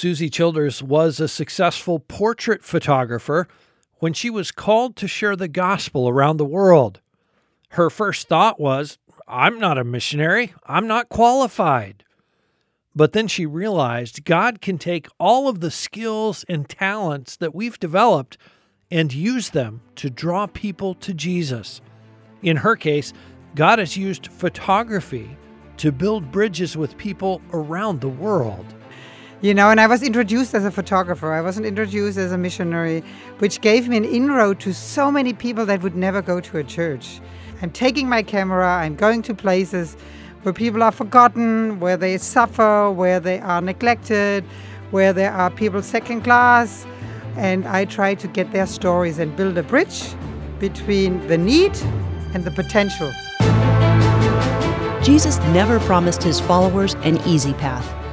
Susi Childers was a successful portrait photographer when she was called to share the gospel around the world. Her first thought was, I'm not a missionary, I'm not qualified. But then she realized God can take all of the skills and talents that we've developed and use them to draw people to Jesus. In her case, God has used photography to build bridges with people around the world. You know, and I was introduced as a photographer. I wasn't introduced as a missionary, which gave me an inroad to so many people that would never go to a church. I'm taking my camera, I'm going to places where people are forgotten, where they suffer, where they are neglected, where there are people second class, and I try to get their stories and build a bridge between the need and the potential. Jesus never promised his followers an easy path.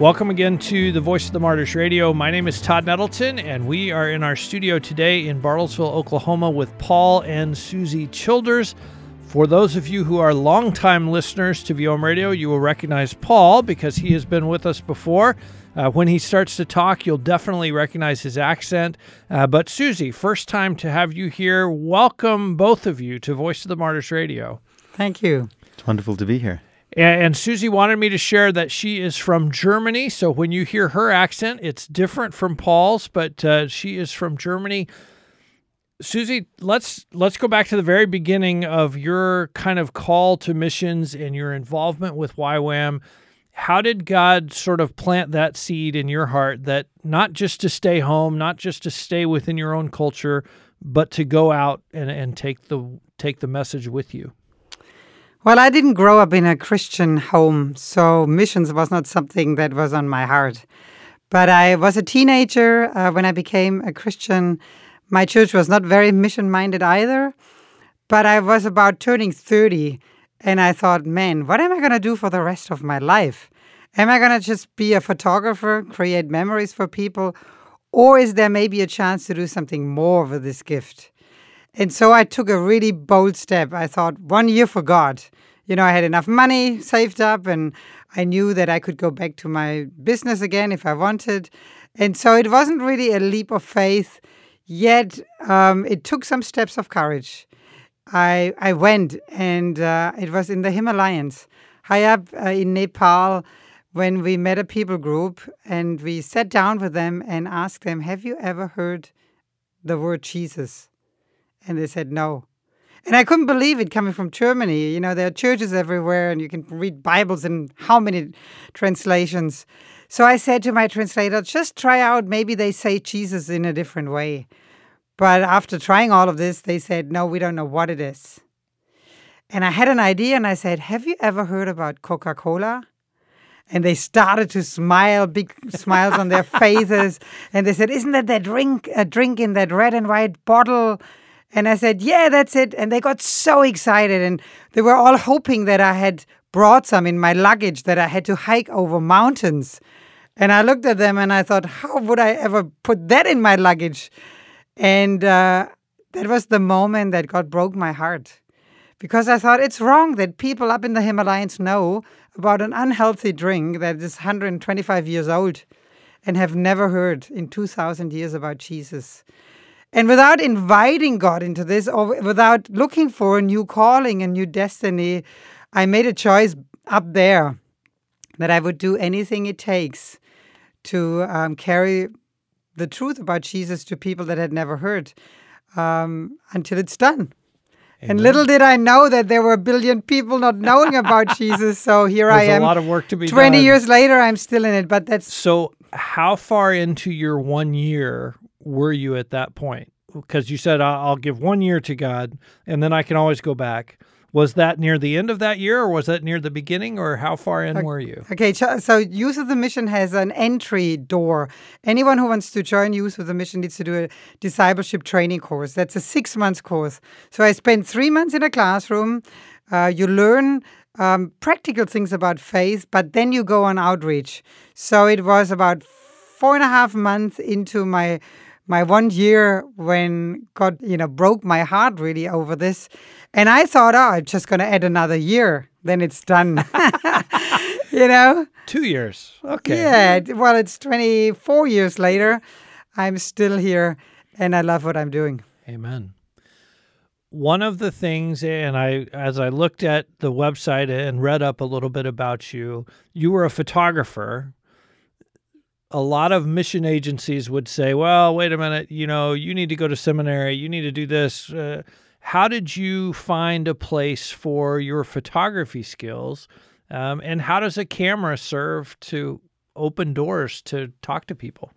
Welcome again to the Voice of the Martyrs Radio. My name is Todd Nettleton, and we are in our studio today in Bartlesville, Oklahoma, with Paul and Susi Childers. For those of you who are longtime listeners to VOM Radio, you will recognize Paul because he has been with us before. Uh, when he starts to talk, you'll definitely recognize his accent. Uh, but Susi, first time to have you here. Welcome, both of you, to Voice of the Martyrs Radio. Thank you. It's wonderful to be here. And, Susi wanted me to share that she is from Germany. So when you hear her accent, it's different from Paul's, but uh, she is from Germany. Susi, let's let's go back to the very beginning of your kind of call to missions and your involvement with YWAM. How did God sort of plant that seed in your heart that not just to stay home, not just to stay within your own culture, but to go out and, and take the take the message with you? Well, I didn't grow up in a Christian home, so missions was not something that was on my heart. But I was a teenager uh, when I became a Christian my church was not very mission minded either, but I was about turning 30 and I thought, man, what am I going to do for the rest of my life? Am I going to just be a photographer, create memories for people? Or is there maybe a chance to do something more with this gift? And so I took a really bold step. I thought, one year for God. You know, I had enough money saved up and I knew that I could go back to my business again if I wanted. And so it wasn't really a leap of faith. Yet um, it took some steps of courage. I I went, and uh, it was in the Himalayas, high up uh, in Nepal, when we met a people group, and we sat down with them and asked them, "Have you ever heard the word Jesus?" And they said no. And I couldn't believe it coming from Germany. You know, there are churches everywhere, and you can read Bibles in how many translations. So I said to my translator, just try out, maybe they say Jesus in a different way. But after trying all of this, they said, no, we don't know what it is. And I had an idea and I said, have you ever heard about Coca Cola? And they started to smile, big smiles on their faces. And they said, Isn't that that drink, a drink in that red and white bottle? And I said, Yeah, that's it. And they got so excited. And they were all hoping that I had brought some in my luggage, that I had to hike over mountains. And I looked at them and I thought, how would I ever put that in my luggage? And uh, that was the moment that God broke my heart because I thought it's wrong that people up in the Himalayas know about an unhealthy drink that is 125 years old and have never heard in 2,000 years about Jesus. And without inviting God into this or without looking for a new calling, a new destiny, I made a choice up there that I would do anything it takes to um, carry the truth about Jesus to people that had never heard um, until it's done. Amen. And little did I know that there were a billion people not knowing about Jesus. So here There's I am. A lot of work to be 20 done. years later, I'm still in it. But that's so. How far into your one year were you at that point? Because you said I'll give one year to God, and then I can always go back. Was that near the end of that year, or was that near the beginning, or how far in okay. were you? Okay, so Youth with a Mission has an entry door. Anyone who wants to join Youth with a Mission needs to do a discipleship training course. That's a six months course. So I spent three months in a classroom. Uh, you learn um, practical things about faith, but then you go on outreach. So it was about four and a half months into my my one year when God, you know, broke my heart really over this. And I thought, oh, I'm just going to add another year. Then it's done. you know? Two years. Okay. Yeah. Well, it's 24 years later. I'm still here and I love what I'm doing. Amen. One of the things, and I, as I looked at the website and read up a little bit about you, you were a photographer a lot of mission agencies would say, well, wait a minute, you know, you need to go to seminary, you need to do this. Uh, how did you find a place for your photography skills? Um, and how does a camera serve to open doors to talk to people?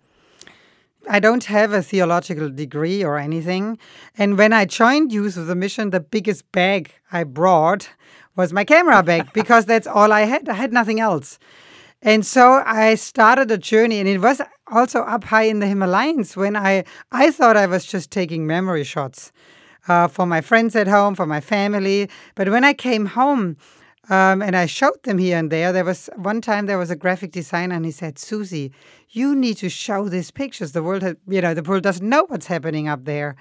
I don't have a theological degree or anything. And when I joined Youth with a Mission, the biggest bag I brought was my camera bag because that's all I had. I had nothing else. And so I started a journey, and it was also up high in the Himalayas when I, I thought I was just taking memory shots uh, for my friends at home, for my family. But when I came home, um, and I showed them here and there. There was one time there was a graphic designer, and he said, "Susi, you need to show these pictures. The world, has, you know, the world doesn't know what's happening up there."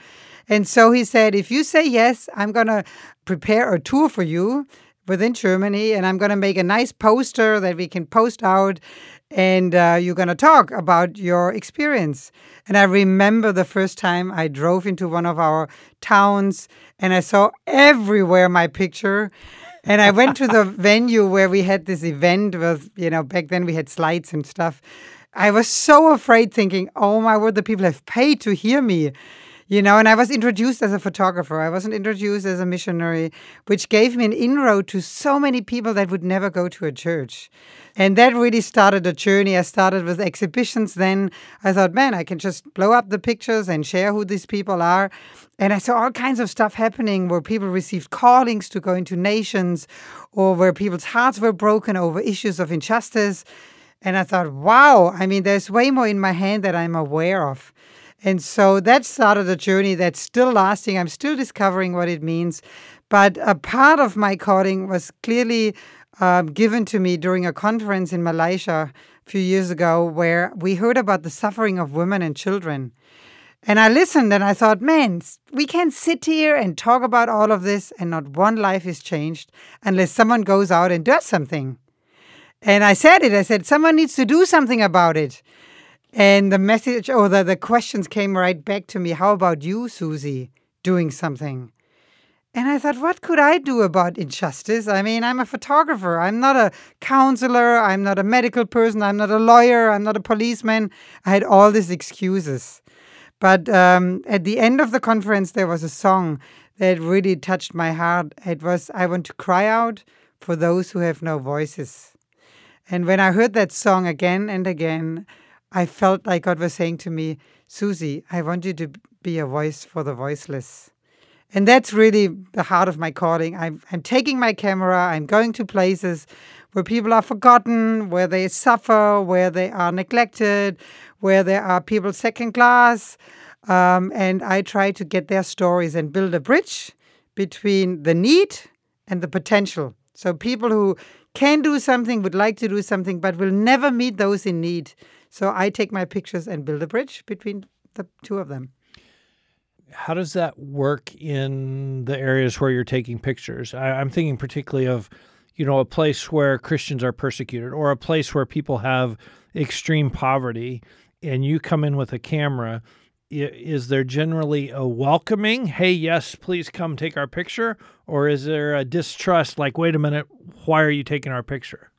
And so he said, "If you say yes, I'm gonna prepare a tour for you within Germany, and I'm going to make a nice poster that we can post out, and uh, you're going to talk about your experience. And I remember the first time I drove into one of our towns, and I saw everywhere my picture. And I went to the venue where we had this event with, you know, back then we had slides and stuff. I was so afraid, thinking, oh my word, the people have paid to hear me you know and i was introduced as a photographer. I wasn't introduced as a missionary which gave me an inroad to so many people that would never go to a church. And that really started a journey. I started with exhibitions then. I thought man i can just blow up the pictures and share who these people are. And i saw all kinds of stuff happening where people received callings to go into nations or where people's hearts were broken over issues of injustice. And I thought, wow, I mean, there's way more in my hand that I'm aware of. And so that started a journey that's still lasting. I'm still discovering what it means. But a part of my calling was clearly um, given to me during a conference in Malaysia a few years ago where we heard about the suffering of women and children. And I listened and I thought, man, we can't sit here and talk about all of this and not one life is changed unless someone goes out and does something. And I said it. I said, someone needs to do something about it. And the message or the, the questions came right back to me. How about you, Susi, doing something? And I thought, what could I do about injustice? I mean, I'm a photographer. I'm not a counselor. I'm not a medical person. I'm not a lawyer. I'm not a policeman. I had all these excuses. But um, at the end of the conference, there was a song that really touched my heart. It was, I want to cry out for those who have no voices. And when I heard that song again and again, I felt like God was saying to me, Susi, I want you to be a voice for the voiceless. And that's really the heart of my calling. I'm, I'm taking my camera, I'm going to places where people are forgotten, where they suffer, where they are neglected, where there are people second class. Um, and I try to get their stories and build a bridge between the need and the potential. So people who can do something, would like to do something, but will never meet those in need. So I take my pictures and build a bridge between the two of them. How does that work in the areas where you're taking pictures? I, I'm thinking particularly of, you know, a place where Christians are persecuted or a place where people have extreme poverty and you come in with a camera is there generally a welcoming hey yes please come take our picture or is there a distrust like wait a minute why are you taking our picture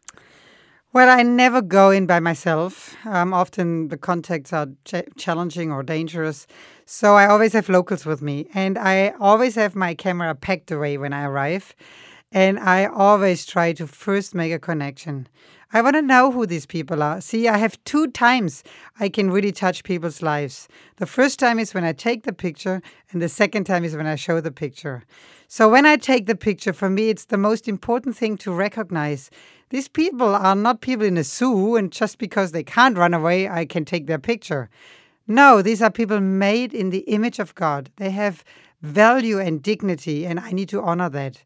well, I never go in by myself. Um, often the contacts are ch- challenging or dangerous. So I always have locals with me. And I always have my camera packed away when I arrive. And I always try to first make a connection. I want to know who these people are. See, I have two times I can really touch people's lives. The first time is when I take the picture, and the second time is when I show the picture. So when I take the picture, for me, it's the most important thing to recognize these people are not people in a zoo, and just because they can't run away, I can take their picture. No, these are people made in the image of God. They have value and dignity, and I need to honor that.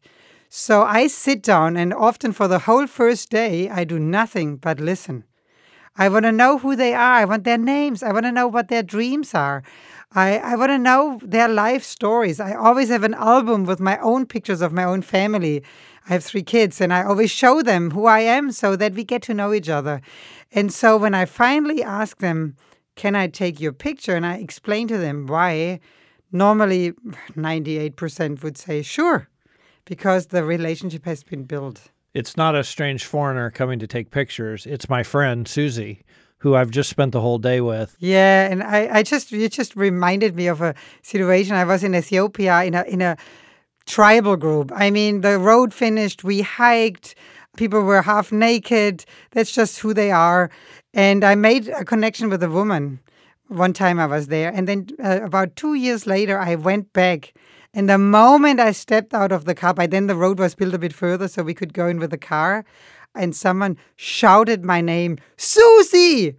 So I sit down, and often for the whole first day, I do nothing but listen. I want to know who they are. I want their names. I want to know what their dreams are. I, I want to know their life stories. I always have an album with my own pictures of my own family. I have three kids, and I always show them who I am so that we get to know each other. And so when I finally ask them, Can I take your picture? and I explain to them why, normally 98% would say, Sure, because the relationship has been built. It's not a strange foreigner coming to take pictures. It's my friend, Susi, who I've just spent the whole day with. Yeah, and I, I just you just reminded me of a situation. I was in Ethiopia in a in a tribal group. I mean, the road finished, we hiked, people were half naked. That's just who they are. And I made a connection with a woman. One time I was there, and then uh, about two years later, I went back. And the moment I stepped out of the car, by then the road was built a bit further, so we could go in with the car. And someone shouted my name, Susi!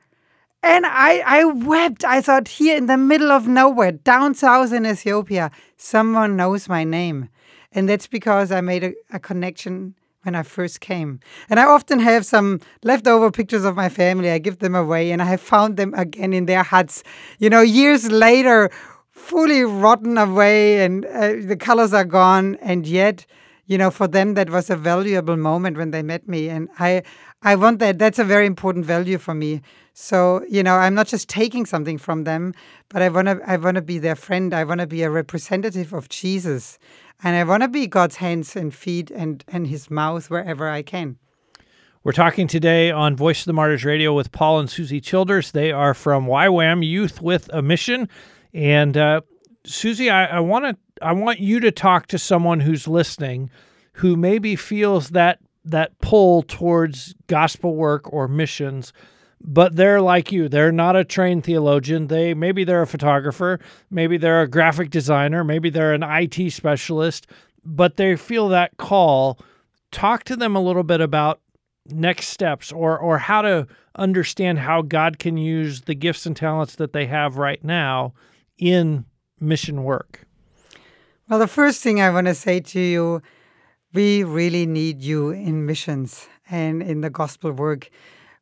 And I, I wept. I thought, here in the middle of nowhere, down south in Ethiopia, someone knows my name. And that's because I made a, a connection when I first came. And I often have some leftover pictures of my family. I give them away and I have found them again in their huts, you know, years later, fully rotten away and uh, the colors are gone. And yet, you know, for them, that was a valuable moment when they met me. And I, I want that. That's a very important value for me. So, you know, I'm not just taking something from them, but I want to I want to be their friend. I want to be a representative of Jesus. And I want to be God's hands and feet and, and his mouth wherever I can. We're talking today on Voice of the Martyrs Radio with Paul and Susi Childers. They are from YWAM Youth with a Mission. And uh, Susi, I, I want to I want you to talk to someone who's listening who maybe feels that that pull towards gospel work or missions but they're like you. They're not a trained theologian. They maybe they're a photographer maybe they're a graphic designer maybe they're an IT specialist but they feel that call. Talk to them a little bit about next steps or or how to understand how God can use the gifts and talents that they have right now in mission work well the first thing i want to say to you we really need you in missions and in the gospel work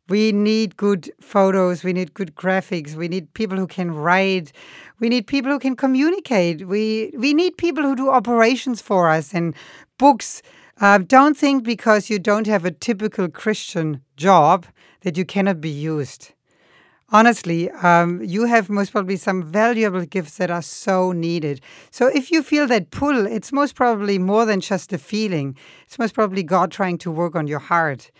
we need good photos. We need good graphics. We need people who can write. We need people who can communicate. We we need people who do operations for us and books. Uh, don't think because you don't have a typical Christian job that you cannot be used. Honestly, um, you have most probably some valuable gifts that are so needed. So if you feel that pull, it's most probably more than just a feeling. It's most probably God trying to work on your heart.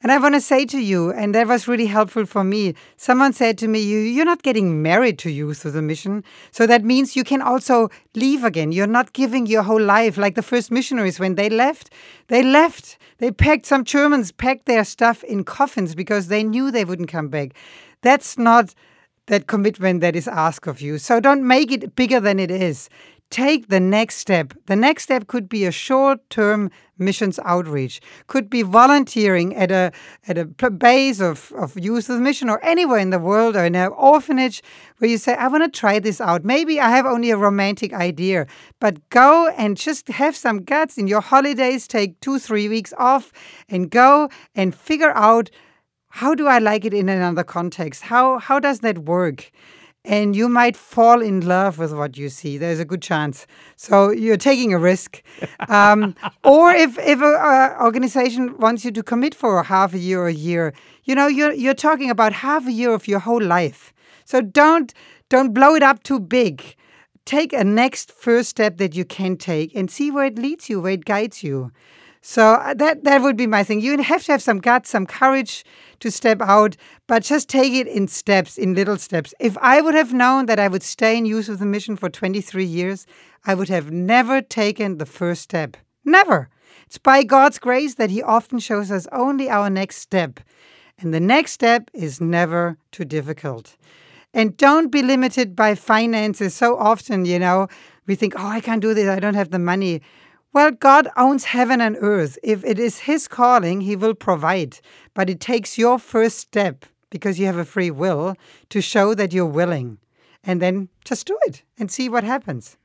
And I want to say to you, and that was really helpful for me. Someone said to me, you, You're not getting married to youth with a mission. So that means you can also leave again. You're not giving your whole life like the first missionaries when they left. They left. They packed, some Germans packed their stuff in coffins because they knew they wouldn't come back. That's not that commitment that is asked of you. So don't make it bigger than it is take the next step. The next step could be a short-term missions outreach, could be volunteering at a at a base of, of youth with mission or anywhere in the world or in an orphanage where you say, I want to try this out. Maybe I have only a romantic idea, but go and just have some guts in your holidays, take two, three weeks off and go and figure out how do I like it in another context? How how does that work? And you might fall in love with what you see. There's a good chance. So you're taking a risk. Um, or if if an uh, organization wants you to commit for half a year or a year, you know you're you're talking about half a year of your whole life. So don't don't blow it up too big. Take a next first step that you can take and see where it leads you, where it guides you. So uh, that that would be my thing. You have to have some guts, some courage to step out, but just take it in steps, in little steps. If I would have known that I would stay in Youth with a Mission for 23 years, I would have never taken the first step. Never. It's by God's grace that He often shows us only our next step. And the next step is never too difficult. And don't be limited by finances. So often, you know, we think, oh, I can't do this, I don't have the money. Well, God owns heaven and earth. If it is His calling, He will provide. But it takes your first step, because you have a free will, to show that you're willing. And then just do it and see what happens.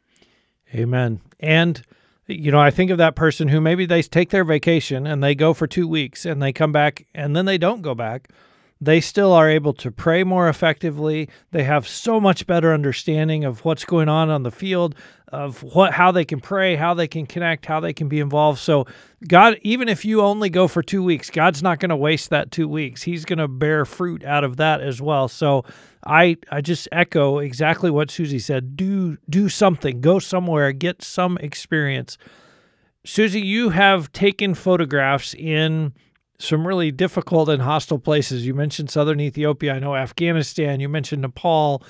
Amen. And you know, I think of that person who maybe they take their vacation and they go for two weeks and they come back and then they don't go back. They still are able to pray more effectively. They have so much better understanding of what's going on on the field, of what how they can pray, how they can connect, how they can be involved. So God, even if you only go for two weeks, God's not going to waste that two weeks. He's going to bear fruit out of that as well. So I I just echo exactly what Susi said. Do do something. Go somewhere. Get some experience. Susi, you have taken photographs in some really difficult and hostile places. You mentioned southern Ethiopia. I know Afghanistan. You mentioned Nepal.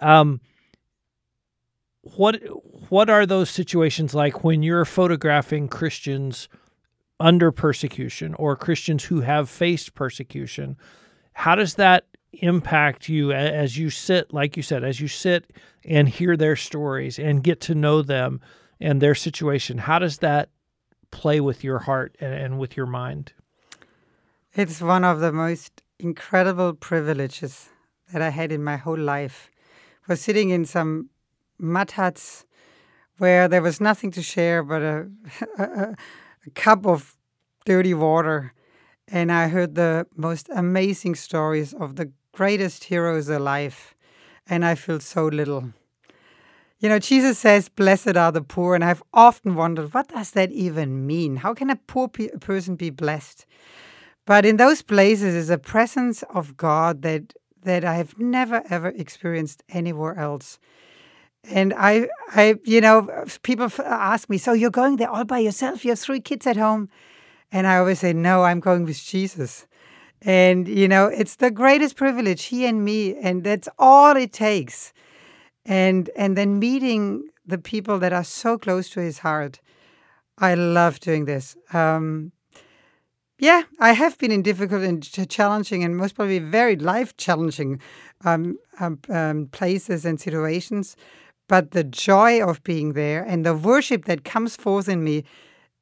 Um, what what are those situations like when you're photographing Christians under persecution or Christians who have faced persecution? How does that impact you as you sit, like you said, as you sit and hear their stories and get to know them and their situation? How does that play with your heart and, and with your mind? It's one of the most incredible privileges that I had in my whole life. Was sitting in some mud huts where there was nothing to share but a, a, a cup of dirty water. And I heard the most amazing stories of the greatest heroes alive. And I feel so little. You know, Jesus says, Blessed are the poor. And I've often wondered, what does that even mean? How can a poor pe- person be blessed? But in those places is a presence of God that, that I have never, ever experienced anywhere else. And I, I, you know, people ask me, so you're going there all by yourself? You have three kids at home. And I always say, no, I'm going with Jesus. And, you know, it's the greatest privilege, he and me, and that's all it takes. And and then meeting the people that are so close to his heart. I love doing this. Um, yeah, I have been in difficult and challenging and most probably very life challenging um, um, um, places and situations. But the joy of being there and the worship that comes forth in me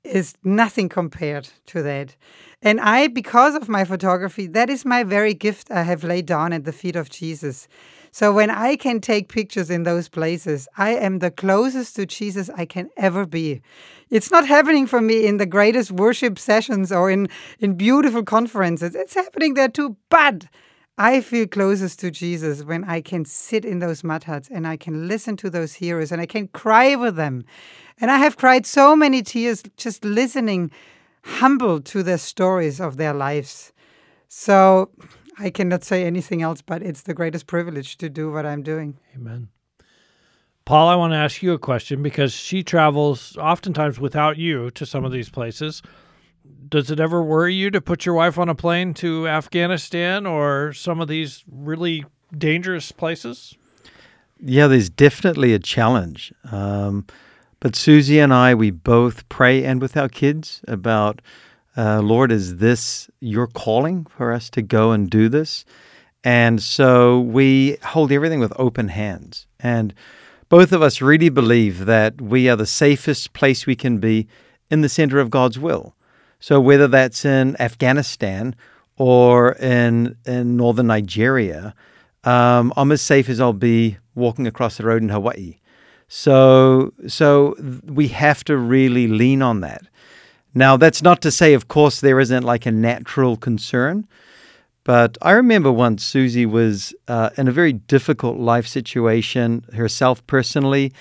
is nothing compared to that. And I, because of my photography, that is my very gift I have laid down at the feet of Jesus. So when I can take pictures in those places, I am the closest to Jesus I can ever be. It's not happening for me in the greatest worship sessions or in, in beautiful conferences. It's happening there too. But I feel closest to Jesus when I can sit in those mud huts and I can listen to those heroes and I can cry with them. And I have cried so many tears just listening, humbled to the stories of their lives. So I cannot say anything else, but it's the greatest privilege to do what I'm doing. Amen. Paul, I want to ask you a question because she travels oftentimes without you to some of these places. Does it ever worry you to put your wife on a plane to Afghanistan or some of these really dangerous places? Yeah, there's definitely a challenge. Um, but Susi and I, we both pray and with our kids about uh, Lord, is this your calling for us to go and do this? And so we hold everything with open hands. And both of us really believe that we are the safest place we can be in the center of God's will. So whether that's in Afghanistan or in, in northern Nigeria, um, I'm as safe as I'll be walking across the road in Hawaii. So, so we have to really lean on that. Now, that's not to say, of course, there isn't like a natural concern. But I remember once Susi was uh, in a very difficult life situation herself personally,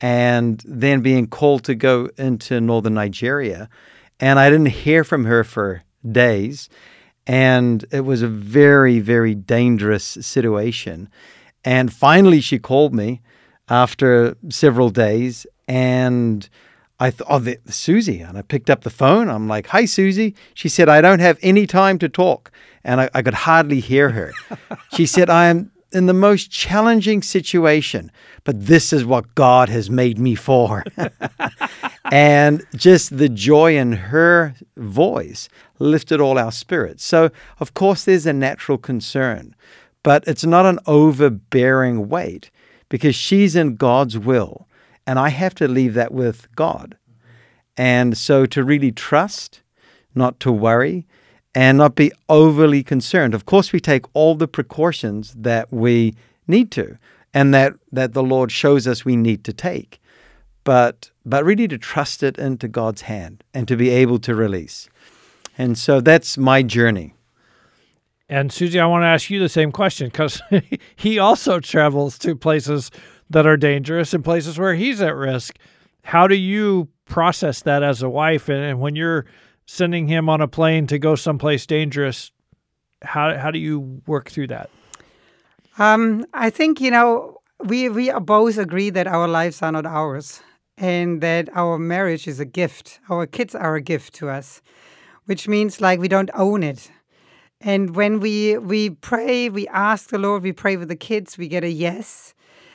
and then being called to go into northern Nigeria. And I didn't hear from her for days. And it was a very, very dangerous situation. And finally, she called me after several days and I thought, oh, the, Susi. And I picked up the phone. I'm like, hi, Susi. She said, I don't have any time to talk. And I, I could hardly hear her. she said, I am in the most challenging situation, but this is what God has made me for. and just the joy in her voice lifted all our spirits. So, of course, there's a natural concern, but it's not an overbearing weight because she's in God's will. And I have to leave that with God. And so to really trust, not to worry, and not be overly concerned. Of course, we take all the precautions that we need to and that, that the Lord shows us we need to take. but but really to trust it into God's hand and to be able to release. And so that's my journey. And Susi, I want to ask you the same question because he also travels to places that are dangerous and places where he's at risk. How do you process that as a wife? And, and when you're sending him on a plane to go someplace dangerous, how how do you work through that? Um, I think you know we we both agree that our lives are not ours, and that our marriage is a gift. Our kids are a gift to us, which means like we don't own it. And when we we pray, we ask the Lord, we pray with the kids, we get a yes.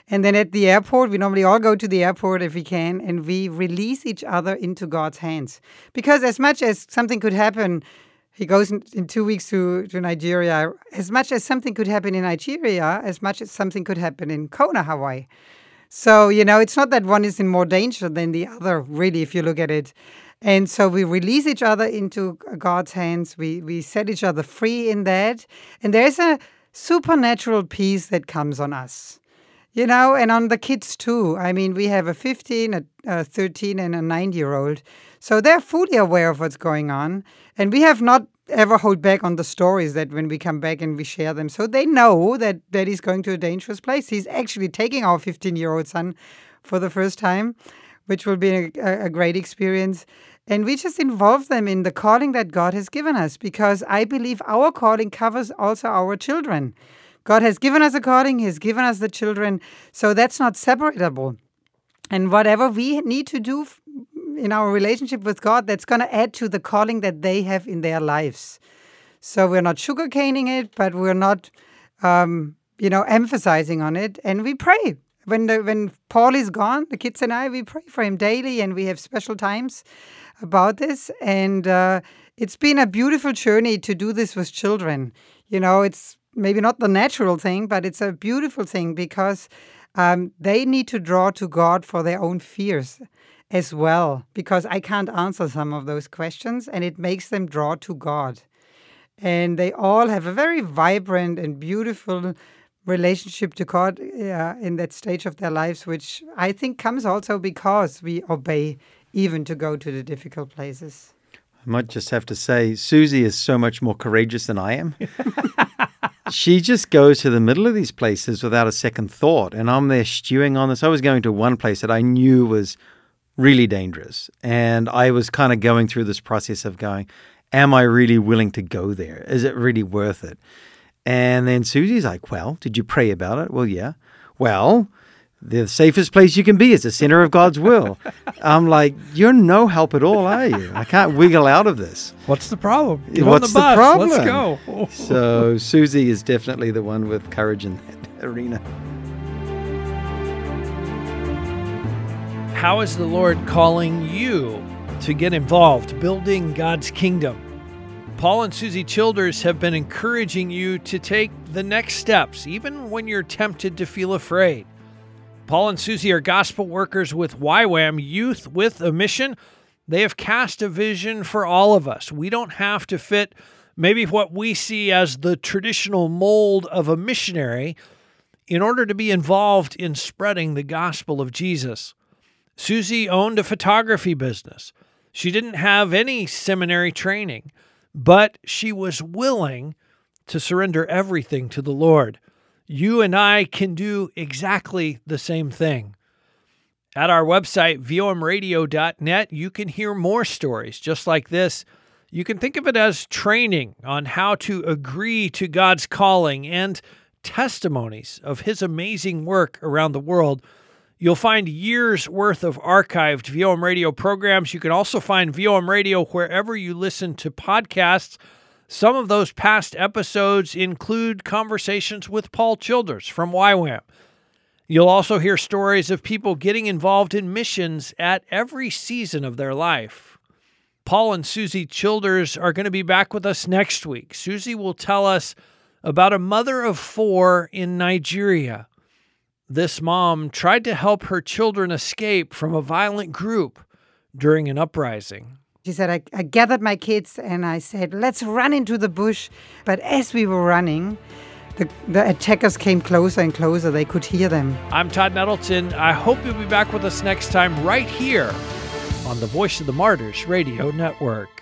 And then at the airport, we normally all go to the airport if we can, and we release each other into God's hands. Because as much as something could happen, he goes in, in two weeks to, to Nigeria. As much as something could happen in Nigeria, as much as something could happen in Kona, Hawaii. So, you know, it's not that one is in more danger than the other, really, if you look at it. And so we release each other into God's hands. We we set each other free in that. And there's a supernatural peace that comes on us. You know, and on the kids too. I mean, we have a 15, a, a 13, and a 9 year old. So they're fully aware of what's going on. And we have not ever hold back on the stories that when we come back and we share them. So they know that daddy's going to a dangerous place. He's actually taking our 15 year old son for the first time which will be a, a great experience. And we just involve them in the calling that God has given us because I believe our calling covers also our children. God has given us a calling, He has given us the children, so that's not separable. And whatever we need to do in our relationship with God, that's going to add to the calling that they have in their lives. So we're not sugarcoating it, but we're not, um, you know, emphasizing on it. And we pray when the, when Paul is gone, the kids and I we pray for him daily, and we have special times about this. And uh, it's been a beautiful journey to do this with children. You know, it's maybe not the natural thing, but it's a beautiful thing because um, they need to draw to God for their own fears as well. Because I can't answer some of those questions, and it makes them draw to God. And they all have a very vibrant and beautiful relationship to God uh, in that stage of their lives, which I think comes also because we obey even to go to the difficult places. I might just have to say, Susi is so much more courageous than I am. she just goes to the middle of these places without a second thought. And I'm there stewing on this. I was going to one place that I knew was really dangerous. And I was kind of going through this process of going, Am I really willing to go there? Is it really worth it? And then Susi's like, Well, did you pray about it? Well, yeah. Well, the safest place you can be is the center of God's will. I'm like, You're no help at all, are you? I can't wiggle out of this. What's the problem? Get What's the, the, problem? Let's go. so Susi is definitely the one with courage in that arena. How is the Lord calling you to get involved building God's kingdom? Paul and Susi Childers have been encouraging you to take the next steps, even when you're tempted to feel afraid. Paul and Susi are gospel workers with YWAM Youth with a Mission. They have cast a vision for all of us. We don't have to fit maybe what we see as the traditional mold of a missionary in order to be involved in spreading the gospel of Jesus. Susi owned a photography business. She didn't have any seminary training but she was willing to surrender everything to the Lord. You and I can do exactly the same thing. At our website, vomradio.net, you can hear more stories just like this. You can think of it as training on how to agree to God's calling and testimonies of His amazing work around the world You'll find years worth of archived VOM radio programs. You can also find VOM radio wherever you listen to podcasts. Some of those past episodes include conversations with Paul Childers from YWAM. You'll also hear stories of people getting involved in missions at every season of their life. Paul and Susi Childers are going to be back with us next week. Susi will tell us about a mother of four in Nigeria this mom tried to help her children escape from a violent group during an uprising. She said, I, I, gathered my kids and I said, let's run into the bush. But as we were running, the, the attackers came closer and closer. They could hear them. I'm Todd Nettleton. I hope you'll be back with us next time right here on the Voice of the Martyrs Radio Network.